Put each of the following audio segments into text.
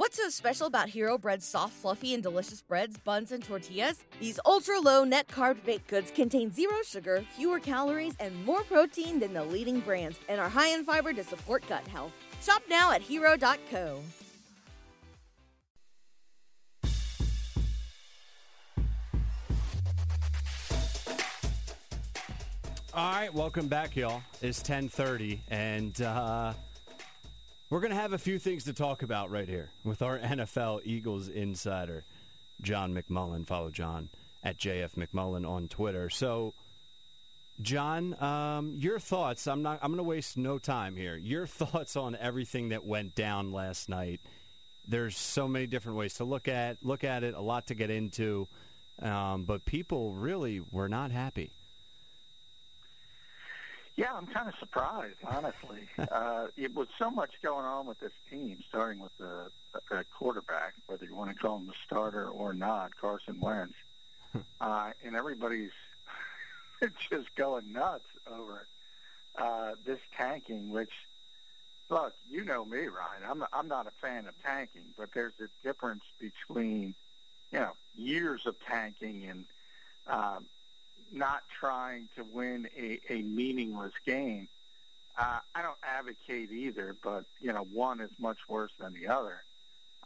What's so special about Hero Bread's soft, fluffy, and delicious breads, buns, and tortillas? These ultra low net carb baked goods contain zero sugar, fewer calories, and more protein than the leading brands, and are high in fiber to support gut health. Shop now at hero.co. All right, welcome back, y'all. It's 1030, and uh, we're going to have a few things to talk about right here with our NFL Eagles insider, John McMullen. Follow John at JF McMullen on Twitter. So, John, um, your thoughts? I'm not. I'm going to waste no time here. Your thoughts on everything that went down last night? There's so many different ways to look at look at it. A lot to get into, um, but people really were not happy. Yeah, I'm kind of surprised, honestly. uh, it was so much going on with this team, starting with the, the quarterback, whether you want to call him the starter or not, Carson Wentz, uh, and everybody's just going nuts over uh, this tanking. Which, look, you know me, Ryan. I'm I'm not a fan of tanking, but there's a difference between you know years of tanking and um, not trying to win a, a meaningless game. Uh, I don't advocate either, but you know, one is much worse than the other.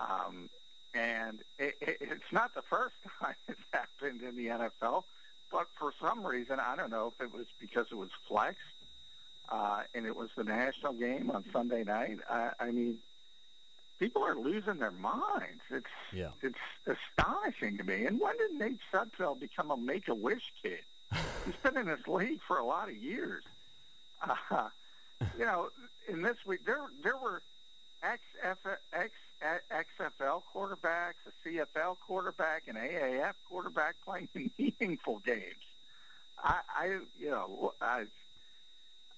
Um, and it, it, it's not the first time it's happened in the NFL, but for some reason, I don't know if it was because it was flexed uh, and it was the national game on Sunday night. I, I mean, people are losing their minds. It's Yeah. it's astonishing to me. And when did Nate Sudfeld become a Make a Wish kid? He's been in this league for a lot of years. Uh, you know, in this week there there were XF, X, XFL quarterbacks, a CFL quarterback, an AAF quarterback playing meaningful games. I, I you know, I,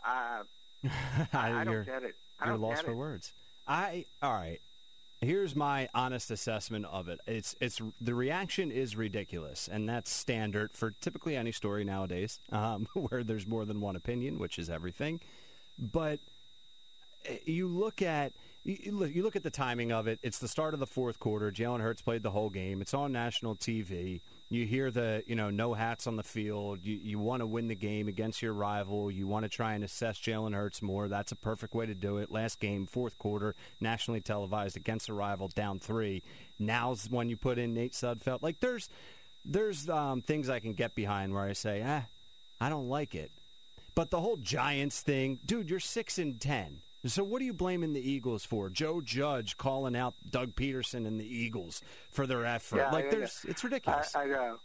I, I, I don't get it. I You're don't lost for it. words. I all right. Here's my honest assessment of it. It's it's the reaction is ridiculous, and that's standard for typically any story nowadays, um, where there's more than one opinion, which is everything. But eh, you look at you, look at the timing of it. It's the start of the fourth quarter. Jalen Hurts played the whole game. It's on national TV. You hear the you know no hats on the field. You you want to win the game against your rival. You want to try and assess Jalen Hurts more. That's a perfect way to do it. Last game, fourth quarter, nationally televised against a rival, down three. Now's when you put in Nate Sudfeld. Like there's there's um, things I can get behind where I say, ah, I don't like it. But the whole Giants thing, dude, you're six and ten. So what are you blaming the Eagles for? Joe Judge calling out Doug Pederson and the Eagles for their effort. Yeah, like yeah, there's it's ridiculous. I, I know.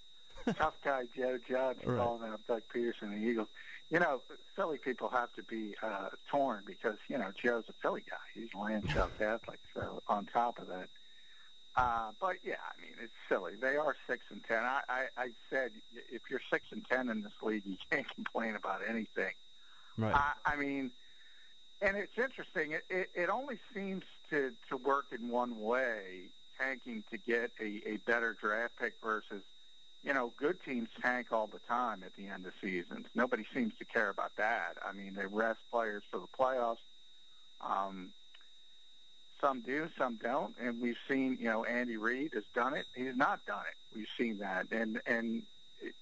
Tough guy Joe Judge Right. calling out Doug Pederson and the Eagles. You know, Philly people have to be uh, torn because you know Joe's a Philly guy. He's Lansdale Catholic. So on top of that, uh, but yeah, I mean it's silly. They are six and ten. I, I, I said if you're six and ten in this league, you can't complain about anything. right. I, I mean, and it's interesting. It, it, it only seems to, to work in one way, tanking to get a, a better draft pick versus, you know, good teams tank all the time at the end of seasons. Nobody seems to care about that. I mean, they rest players for the playoffs. Um, some do, some don't, and we've seen, you know, Andy Reid has done it. He's not done it. We've seen that, and and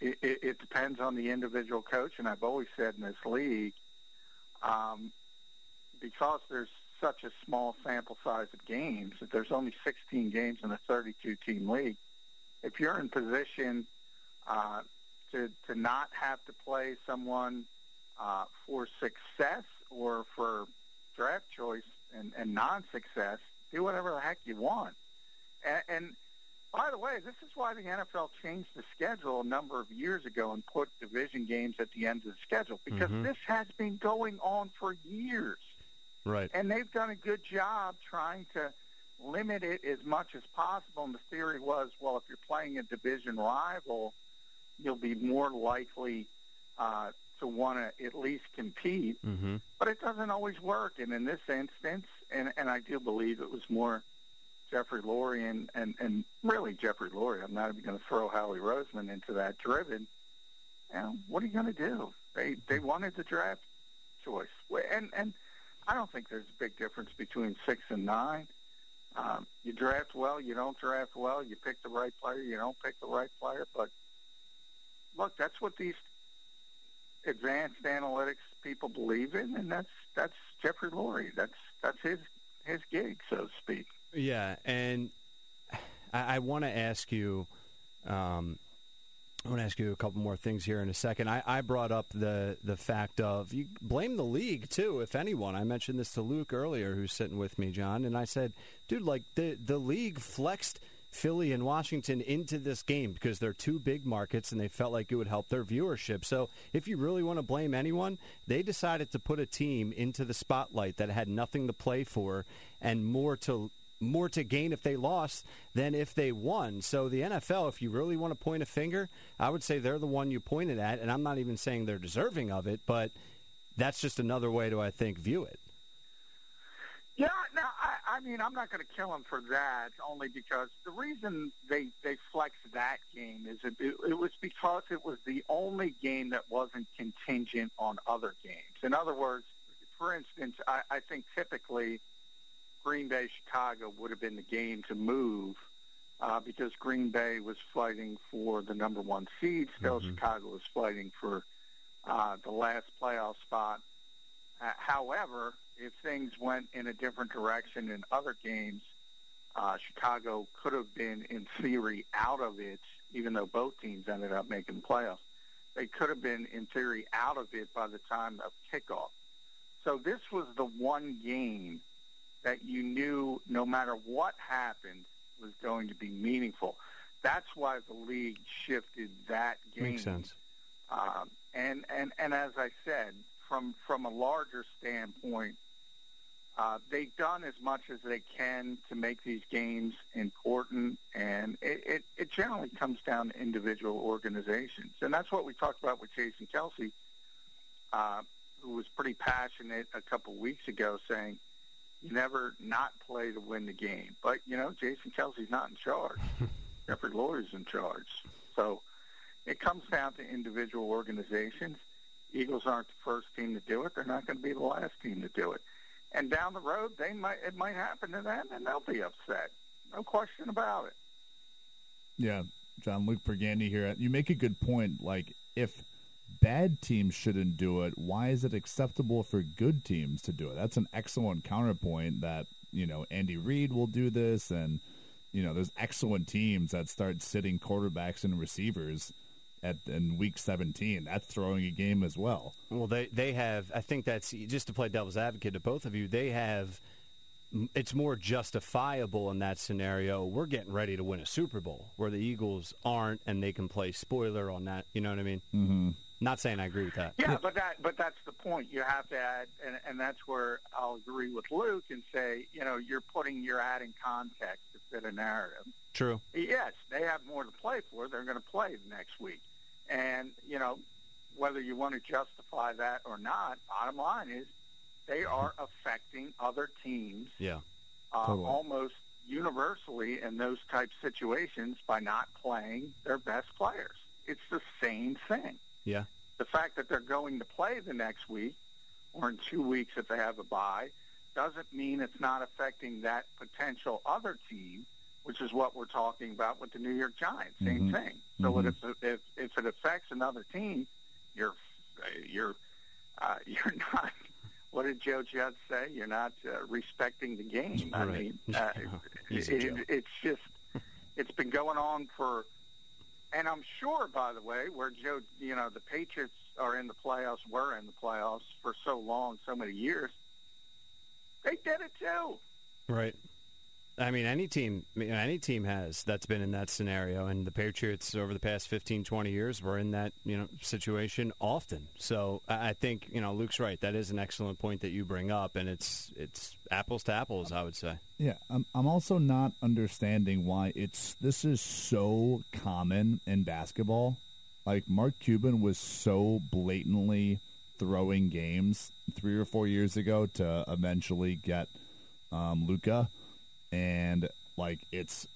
it, it, it depends on the individual coach. And I've always said in this league, um, because there's such a small sample size of games, that there's only 16 games in a 32-team league, if you're in position uh, to to not have to play someone uh, for success or for draft choice and, and non-success, do whatever the heck you want. And, and by the way, this is why the NFL changed the schedule a number of years ago and put division games at the end of the schedule because Mhm. this has been going on for years. Right. And they've done a good job trying to limit it as much as possible. And the theory was, well, if you're playing a division rival, you'll be more likely uh, to want to at least compete. Mm-hmm. But it doesn't always work. And in this instance, and, and I do believe it was more Jeffrey Lurie and, and, and really Jeffrey Lurie. I'm not even going to throw Howie Roseman into that driven. You know, what are you going to do? They they wanted the draft choice, and and I don't think there's a big difference between six and nine. Um, you draft well, you don't draft well. You pick the right player, you don't pick the right player. But look, that's what these advanced analytics people believe in, and that's that's Jeffrey Lurie. That's that's his his gig, so to speak. Yeah, and I, I want to ask you. Um, I want to ask you a couple more things here in a second. I, I brought up the the fact of you blame the league too, if anyone. I mentioned this to Luke earlier, who's sitting with me, John, and I said, dude, like the the league flexed Philly and Washington into this game because they're two big markets and they felt like it would help their viewership. So if you really want to blame anyone, they decided to put a team into the spotlight that had nothing to play for and more to more to gain if they lost than if they won. So the NFL, if you really want to point a finger, I would say they're the one you pointed at, and I'm not even saying they're deserving of it, but that's just another way to I think view it. Yeah, no, I, I mean, I'm not going to kill them for that, only because the reason they they flexed that game is it, it, it was because it was the only game that wasn't contingent on other games. In other words, for instance, I, I think typically Green Bay Chicago would have been the game to move uh, because Green Bay was fighting for the number one seed. Still, Mhm. Chicago was fighting for uh, the last playoff spot. Uh, however, if things went in a different direction in other games, uh, Chicago could have been, in theory, out of it, even though both teams ended up making playoffs. They could have been, in theory, out of it by the time of kickoff. So this was the one game that you knew no matter what happened was going to be meaningful. That's why the league shifted that game. Makes sense. Um, and, and, and as I said, from, from a larger standpoint, uh, they've done as much as they can to make these games important, and it, it, it generally comes down to individual organizations. And that's what we talked about with Jason Kelce, uh, who was pretty passionate a couple weeks ago saying, you never not play to win the game. But, you know, Jason Kelce's not in charge. Jeffrey Lurie's in charge. So it comes down to individual organizations. Eagles aren't the first team to do it. They're not going to be the last team to do it. And down the road, they might it might happen to them, and they'll be upset. No question about it. Yeah, John Luke Bergandy here. You make a good point. Like, if bad teams shouldn't do it, why is it acceptable for good teams to do it? That's an excellent counterpoint that, you know, Andy Reid will do this and, you know, there's excellent teams that start sitting quarterbacks and receivers at in week 17. That's throwing a game as well. Well, they they have. I think that's just to play devil's advocate to both of you. They have. It's more justifiable in that scenario. We're getting ready to win a Super Bowl where the Eagles aren't, and they can play spoiler on that. You know what I mean? Mm-hmm. Not saying I agree with that. Yeah, but that but that's the point. You have to add, and, and that's where I'll agree with Luke and say, you know, you're putting you're adding context to fit a narrative. True. Yes, they have more to play for. They're going to play next week, and you know, whether you want to justify that or not, bottom line is they are affecting other teams Yeah. uh, Totally. almost universally in those type situations by not playing their best players. It's the same thing. Yeah. The fact that they're going to play the next week or in two weeks if they have a bye doesn't mean it's not affecting that potential other team, which is what we're talking about with the New York Giants. Same Mhm. thing. So Mhm. if, if if it affects another team, you're you're uh, you're not what did Joe Judd say? You're not uh, respecting the game. I mean, uh, it, Joe. it's just it's been going on for, and I'm sure, by the way, where Joe, you know, the Patriots are in the playoffs, were in the playoffs for so long, so many years. They did it too. Right. I mean, any team, any team has that's been in that scenario, and the Patriots over the past 15, 20 years were in that you know situation often. So I think you know Luke's right. That is an excellent point that you bring up, and it's it's apples to apples, I would say. Yeah, I'm I'm also not understanding why it's this is so common in basketball. Like Mark Cuban was so blatantly throwing games three or four years ago to eventually get um, Luka, and like it's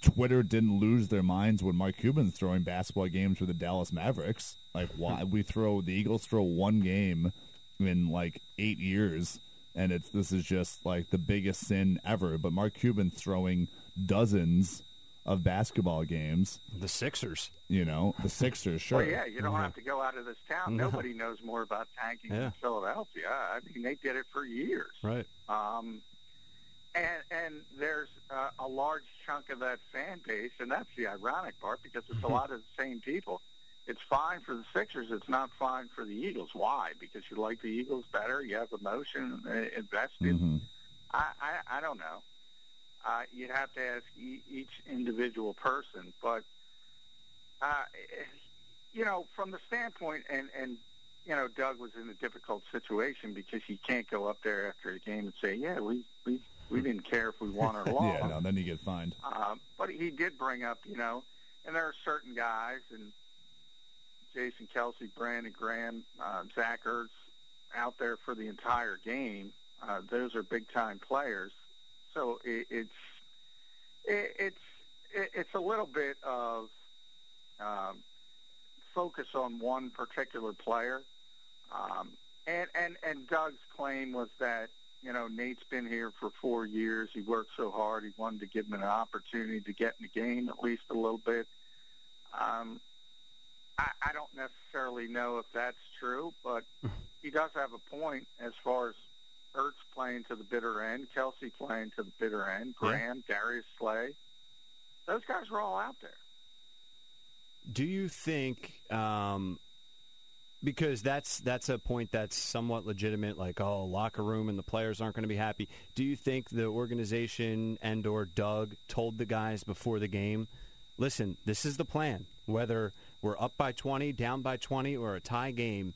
Twitter didn't lose their minds when Mark Cuban's throwing basketball games for the Dallas Mavericks. Like, why we throw the Eagles throw one game in like eight years, and it's this is just like the biggest sin ever. But Mark Cuban throwing dozens of basketball games. The Sixers, You know, the Sixers, sure. Well, yeah, you don't have to go out of this town. No. Nobody knows more about tanking Yeah. than Philadelphia. I mean, they did it for years. right? Um, and and there's uh, a large chunk of that fan base, and that's the ironic part because it's a lot of the same people. It's fine for the Sixers. It's not fine for the Eagles. Why? Because you like the Eagles better. You have emotion uh, invested. Mhm. I, I I don't know. Uh, you'd have to ask e- each individual person, but uh, you know, from the standpoint, and and you know, Doug was in a difficult situation because he can't go up there after a game and say, "Yeah, we we we didn't care if we won or lost." Yeah, no, then you get fined. Um, but he did bring up, you know, and there are certain guys, and Jason Kelce, Brandon Graham, uh, Zach Ertz, out there for the entire game. Uh, those are big time players, so it, it's it, it's it, it's a little bit of um, focus on one particular player. Um, and, and, and Doug's claim was that, you know, Nate's been here for four years. He worked so hard. He wanted to give him an opportunity to get in the game at least a little bit. Um, I, I don't necessarily know if that's true, but he does have a point as far as Ertz playing to the bitter end, Kelce playing to the bitter end, Yeah. Darius Slay. Those guys were all out there. Do you think um, because that's that's a point that's somewhat legitimate, like oh, locker room and the players aren't going to be happy. Do you think the organization and or Doug told the guys before the game, listen, this is the plan. Whether we're up by twenty, down by twenty, or a tie game,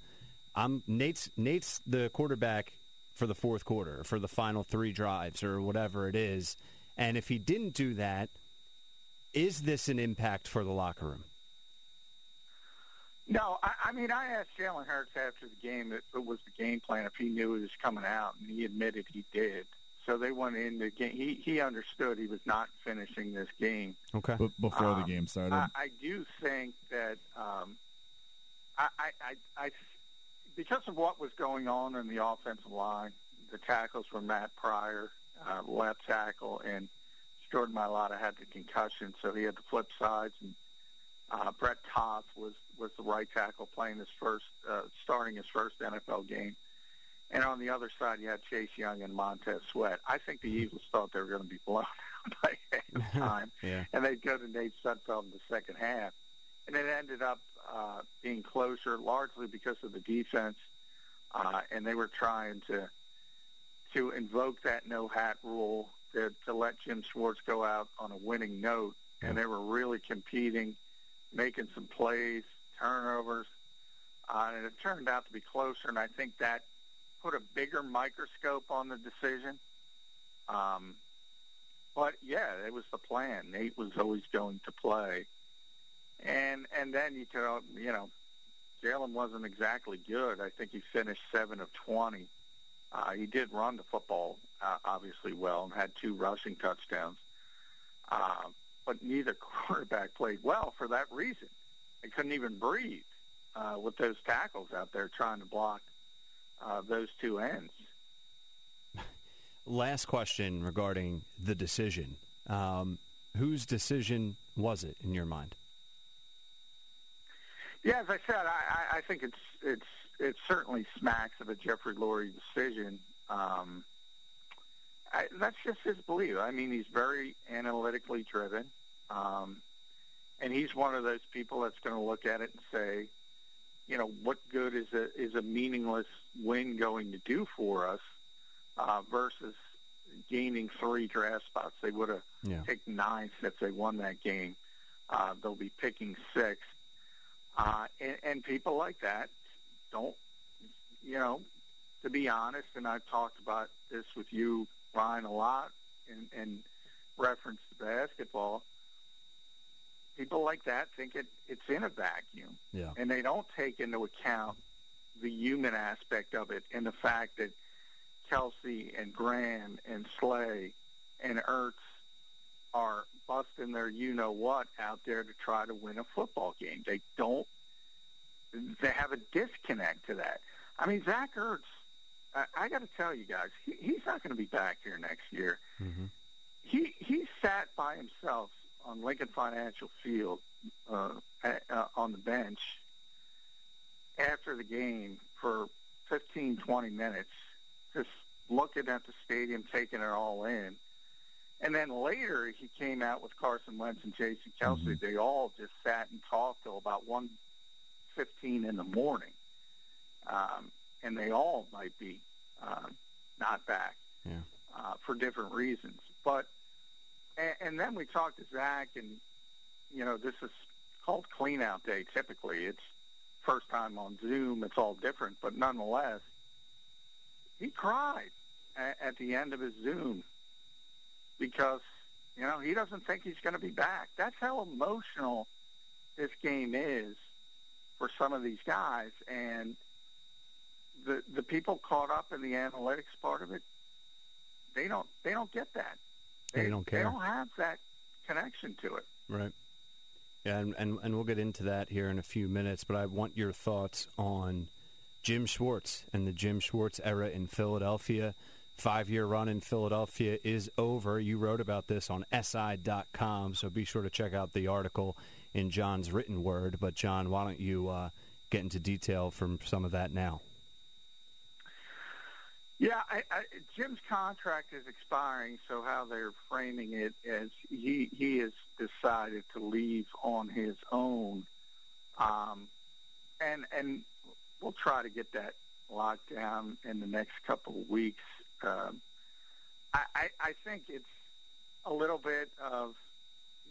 I'm Nate's Nate's the quarterback for the fourth quarter, for the final three drives, or whatever it is. And if he didn't do that, is this an impact for the locker room? No, I, I mean, I asked Jalen Hurts after the game if it was the game plan, if he knew he was coming out, and he admitted he did. So they went in the game. He he understood he was not finishing this game. Okay. But before the Um, game started, I, I do think that um, I, I, I, I, because of what was going on in the offensive line, the tackles were Matt Pryor, uh, left tackle, and Jordan Mailata had the concussion, so he had the flip sides, and uh, Brett Toth was was the right tackle playing his first, uh, starting his first NFL game. And on the other side, you had Chase Young and Montez Sweat. I think the Eagles thought they were going to be blown out by halftime Yeah. and they'd go to Nate Sudfeld in the second half. And it ended up uh, being closer largely because of the defense, uh, and they were trying to to invoke that no hat rule to, to let Jim Schwartz go out on a winning note, and they were really competing, making some plays, turnovers, uh, and it turned out to be closer. And I think that put a bigger microscope on the decision. Um, but yeah, it was the plan. Nate was always going to play, and and then you could you know, Jalen wasn't exactly good. I think he finished seven of twenty. Uh, he did run the football uh, obviously well and had two rushing touchdowns, uh, but neither quarterback played well for that reason. They couldn't even breathe uh, with those tackles out there trying to block uh, those two ends. Last question regarding the decision. Um, whose decision was it in your mind? Yeah, as I said, I, I- I think it's it's it certainly smacks of a Jeffrey Lurie decision. Um, I, that's just his belief. I mean, he's very analytically driven, um, and he's one of those people that's going to look at it and say, you know, what good is a is a meaningless win going to do for us uh, versus gaining three draft spots? They would have Yeah. taken nine if they won that game. Uh, they'll be picking six, uh, and, and people like that don't, you know, to be honest. And I've talked about this with you, Ryan, a lot, in, in reference to basketball. People like that think it, it's in a vacuum Yeah. and they don't take into account the human aspect of it and the fact that Kelce and Graham and Slay and Ertz are busting their you know what out there to try to win a football game. They don't. They have a disconnect to that. I mean, Zach Ertz. I, I got to tell you guys, he, he's not going to be back here next year. Mm-hmm. He he sat by himself on Lincoln Financial Field uh, uh, on the bench after the game for 15, 20 minutes, just looking at the stadium, taking it all in. And then later he came out with Carson Wentz and Jason Kelce. They all just sat and talked till about 1.15 in the morning. Um, and they all might be um, not back Yeah. uh, for different reasons. But and, and then we talked to Zach, and you know this is called clean out day. Typically, it's first time on Zoom. It's all different, but nonetheless, he cried at, at the end of his Zoom because you know he doesn't think he's going to be back. That's how emotional this game is for some of these guys, and the the people caught up in the analytics part of it they don't they don't get that. They don't care. They don't have that connection to it. Right. Yeah, and, and and we'll get into that here in a few minutes, but I want your thoughts on Jim Schwartz and the Jim Schwartz era in Philadelphia. Five year run in Philadelphia is over. You wrote about this on SI.com, so be sure to check out the article in John's written word. But, John, why don't you uh, get into detail from some of that now? Yeah, I, I, Jim's contract is expiring, so how they're framing it is he he has decided to leave on his own, um, and and we'll try to get that locked down in the next couple of weeks. Um, I, I I think it's a little bit of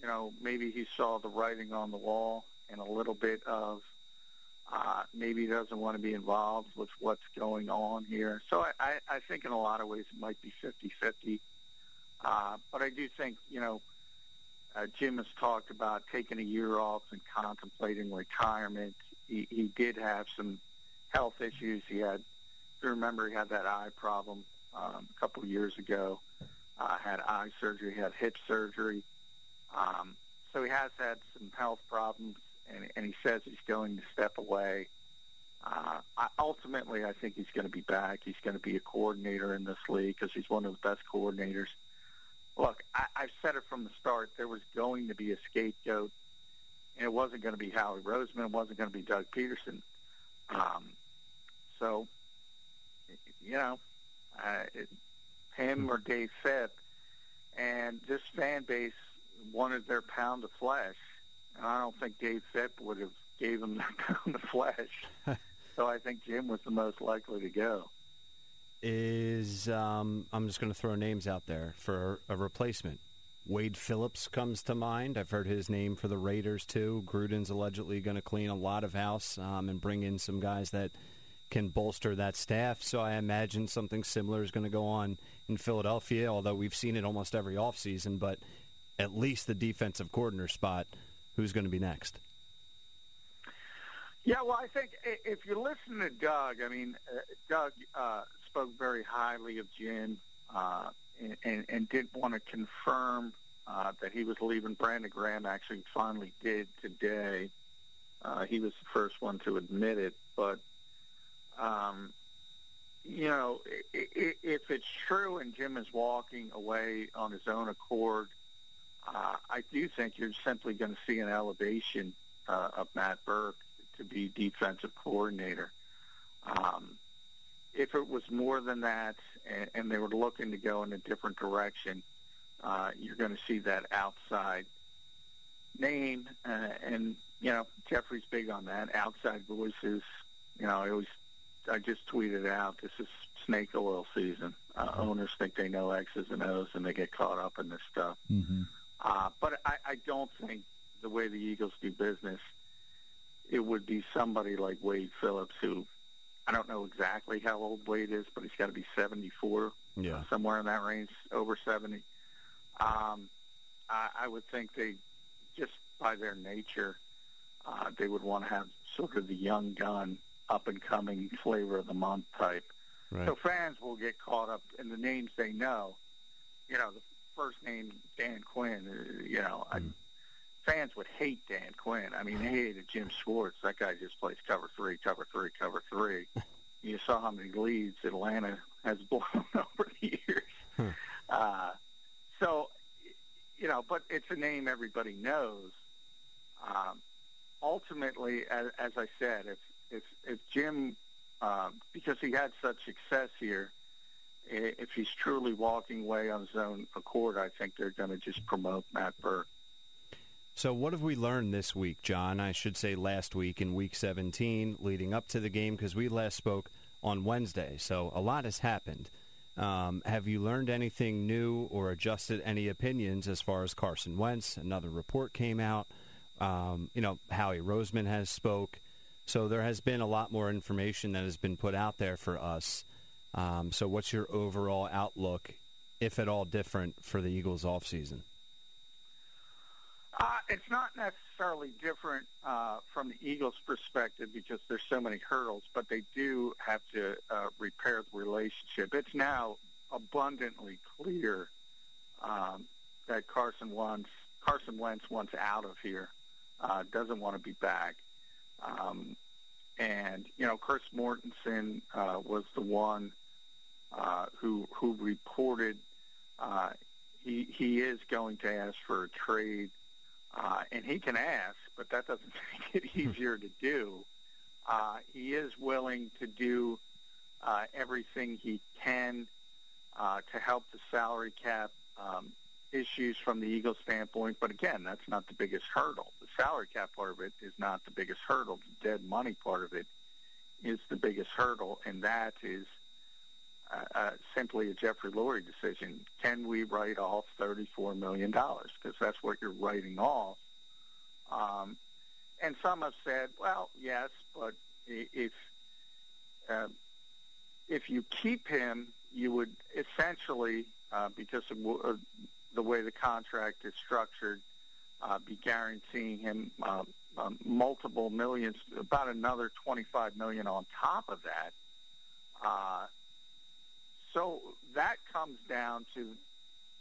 you know maybe he saw the writing on the wall, and a little bit of uh, maybe doesn't want to be involved with what's going on here. So I, I, I think in a lot of ways it might be 50-50. Uh, but I do think, you know, uh, Jim has talked about taking a year off and contemplating retirement. He, he did have some health issues. He had, if you remember, he had that eye problem um, a couple of years ago. Uh, had eye surgery, had hip surgery. Um, so he has had some health problems and, and he says he's going to step away. Uh, I, ultimately, I think he's going to be back. He's going to be a coordinator in this league because he's one of the best coordinators. Look, I, I've said it from the start. There was going to be a scapegoat, and it wasn't going to be Howie Roseman. It wasn't going to be Doug Pederson. Um, so, you know, uh, it, him or Dave Fipp, and this fan base wanted their pound of flesh and I don't think Dave Fipp would have gave him that pound of flesh. so I think Jim was the most likely to go. Is um, I'm just going to throw names out there for a replacement. Wade Phillips comes to mind. I've heard his name for the Raiders too. Gruden's allegedly going to clean a lot of house um, and bring in some guys that can bolster that staff. So I imagine something similar is going to go on in Philadelphia. Although we've seen it almost every offseason, but at least the defensive coordinator spot who's going to be next? Yeah, well, I think if you listen to Doug, I mean, uh, Doug uh, spoke very highly of Jim uh, and, and, and did want to confirm uh, that he was leaving. Brandon Graham actually finally did today. Uh, he was the first one to admit it, but um, you know, if it's true and Jim is walking away on his own accord, uh, I do think you're simply going to see an elevation uh, of Matt Burke to be defensive coordinator. Um, if it was more than that, and, and they were looking to go in a different direction, uh, you're going to see that outside name, uh, and you know Jeffrey's big on that. Outside voices, you know, I always I just tweeted out this is snake oil season. Uh, owners think they know X's and O's, and they get caught up in this stuff. Mm-hmm. Uh, but I, I don't think the way the Eagles do business, it would be somebody like Wade Phillips, who I don't know exactly how old Wade is, but he's got to be 74, Yeah. somewhere in that range, over 70. Um, I, I would think they, just by their nature, uh, they would want to have sort of the young gun, up and coming flavor of the month type. Right. So fans will get caught up in the names they know. You know, the first name Dan Quinn. uh, You know, I, fans would hate Dan Quinn. I mean, they hated Jim Schwartz. That guy just plays cover three, cover three, cover three. you saw how many leads Atlanta has blown over the years. Uh, so, you know, but it's a name everybody knows. Um, ultimately, as, as I said, if if if Jim, um, because he had such success here, if he's truly walking away on his own accord, I think they're going to just promote Matt Burke. So, what have we learned this week, John? I should say last week in week 17, leading up to the game, because we last spoke on Wednesday. So, a lot has happened. Um, have you learned anything new or adjusted any opinions as far as Carson Wentz? Another report came out. Um, you know, Howie Roseman has spoke. So, there has been a lot more information that has been put out there for us. Um, so, what's your overall outlook, if at all different, for the Eagles offseason? Uh, it's not necessarily different uh, from the Eagles' perspective because there's so many hurdles, but they do have to uh, repair the relationship. It's now abundantly clear um, that Carson wants Carson Wentz wants out of here, uh, doesn't want to be back, um, and you know Chris Mortensen uh, was the one uh, who who reported uh, he he is going to ask for a trade. Uh, and he can ask, but that doesn't make it easier to do. Uh, he is willing to do uh, everything he can uh, to help the salary cap um, issues from the Eagles standpoint. But again, that's not the biggest hurdle. Salary cap part of it is not the biggest hurdle. The dead money part of it is the biggest hurdle, and that is uh, uh, simply a Jeffrey Lurie decision. Can we write off $34 million? Because that's what you're writing off. Um, and some have said, well, yes, but if uh, if you keep him, you would essentially, uh, because of w- uh, the way the contract is structured, uh, be guaranteeing him uh, um, multiple millions, about another 25 million on top of that. Uh, so that comes down to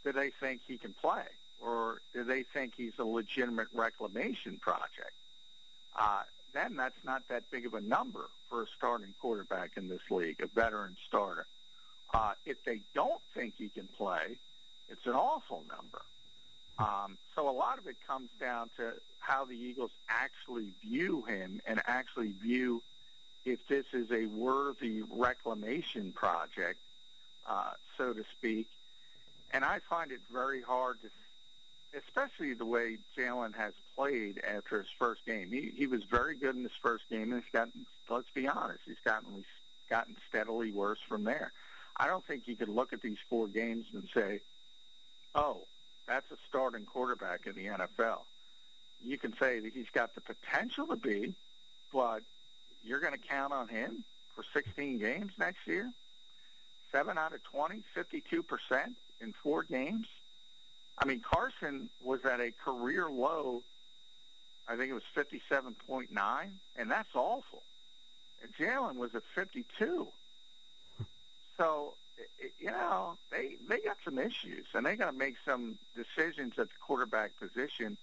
do they think he can play or do they think he's a legitimate reclamation project? Uh, then that's not that big of a number for a starting quarterback in this league, a veteran starter. Uh, if they don't think he can play, it's an awful number. Um, so a lot of it comes down to how the Eagles actually view him and actually view if this is a worthy reclamation project, uh, so to speak. And I find it very hard to, especially the way Jalen has played after his first game. He, he was very good in his first game, and he's gotten, let's be honest, he's gotten gotten steadily worse from there. I don't think you could look at these four games and say, oh, that's a starting quarterback in the NFL. You can say that he's got the potential to be, but you're going to count on him for 16 games next year? 7 out of 20, 52% in four games? I mean, Carson was at a career low, I think it was 57.9, and that's awful. And Jalen was at 52. So, you know, they they got some issues, and they got to make some decisions at the quarterback position.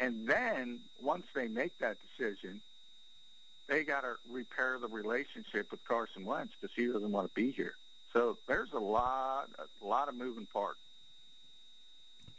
And then once they make that decision, they got to repair the relationship with Carson Wentz because he doesn't want to be here. So there's a lot, a lot of moving parts.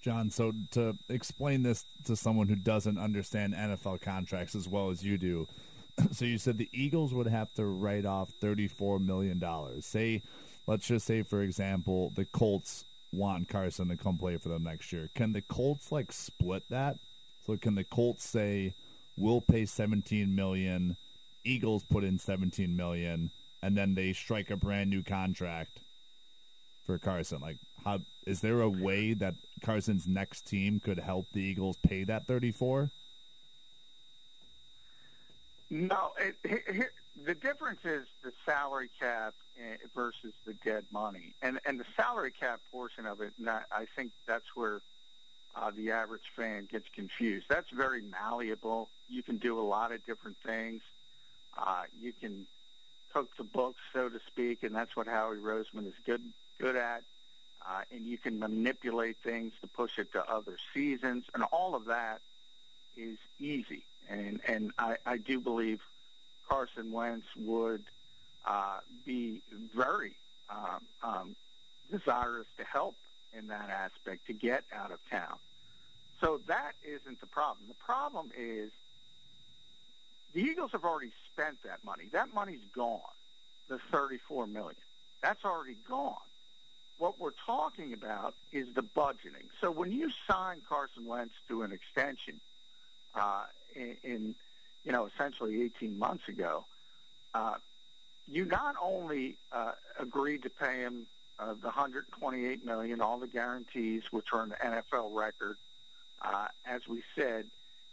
John, so to explain this to someone who doesn't understand NFL contracts as well as you do, so you said the Eagles would have to write off $34 million. Say, let's just say, for example, the Colts want Carson to come play for them next year. Can the Colts like split that? So can the Colts say, we'll pay 17 million, Eagles put in 17 million, and then they strike a brand new contract for Carson? Like, how is there a way that Carson's next team could help the Eagles pay that 34? No, it, here, the difference is the salary cap versus the dead money, and and the salary cap portion of it. And I, I think that's where uh, the average fan gets confused. That's very malleable. You can do a lot of different things. Uh, you can cook the books, so to speak, and that's what Howie Roseman is good good at. Uh, and you can manipulate things to push it to other seasons, and all of that is easy. And and I, I do believe Carson Wentz would uh, be very um, um, desirous to help in that aspect to get out of town. So that isn't the problem. The problem is the Eagles have already spent that money. That money's gone. The 34 million. That's already gone. What we're talking about is the budgeting. So when you sign Carson Wentz to an extension uh, in, in, you know, essentially 18 months ago, uh, you not only uh, agreed to pay him uh, the 128 million, all the guarantees, which are an NFL record. Uh, as we said,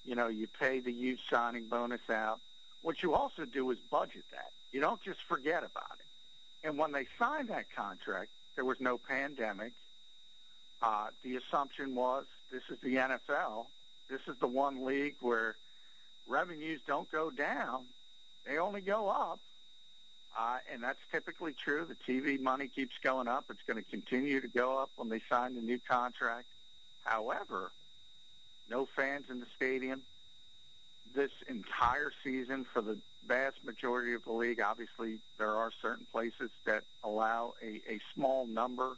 you know, you pay the youth signing bonus out. What you also do is budget that. You don't just forget about it. And when they signed that contract, there was no pandemic. Uh, the assumption was this is the NFL. This is the one league where revenues don't go down; they only go up. Uh, and that's typically true. The TV money keeps going up. It's going to continue to go up when they sign the new contract. However, no fans in the stadium this entire season for the vast majority of the league. Obviously, there are certain places that allow a, a small number.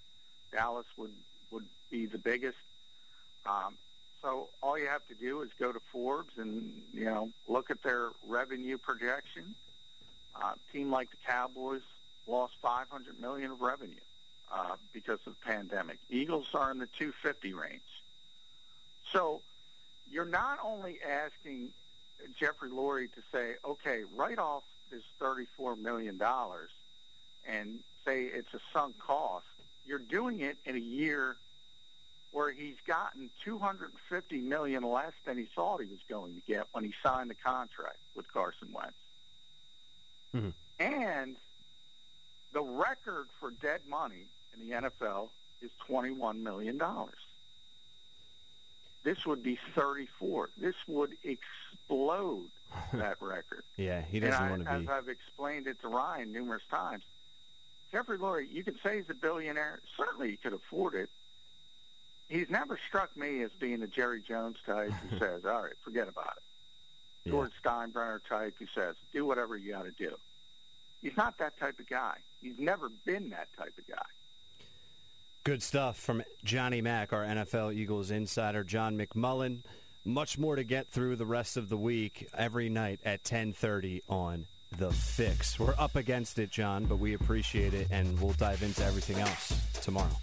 Dallas would, would be the biggest. Um, so all you have to do is go to Forbes and, you know, look at their revenue projection – uh, team like the Cowboys lost 500 million of revenue uh, because of the pandemic. Eagles are in the 250 range. So you're not only asking Jeffrey Lurie to say, okay, write off this $34 million and say it's a sunk cost. You're doing it in a year where he's gotten 250 million less than he thought he was going to get when he signed the contract with Carson Wentz. Mm-hmm. And the record for dead money in the NFL is $21 million. This would be 34. This would explode that record. yeah, he doesn't and want to be. As I've explained it to Ryan numerous times, Jeffrey Lurie, you can say he's a billionaire. Certainly he could afford it. He's never struck me as being a Jerry Jones type who says, all right, forget about it yeah. George Steinbrenner type who says, do whatever you got to do. He's not that type of guy. He's never been that type of guy. Good stuff from Johnny Mack, our NFL Eagles insider, John McMullen. Much more to get through the rest of the week every night at 10:30 on The Fix. We're up against it, John, but we appreciate it, and we'll dive into everything else tomorrow.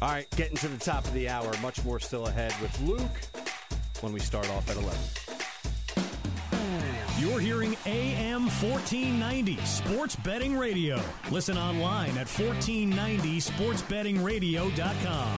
All right, getting to the top of the hour. Much more still ahead with Luke when we start off at 11. You're hearing AM 1490 Sports Betting Radio. Listen online at 1490sportsbettingradio.com.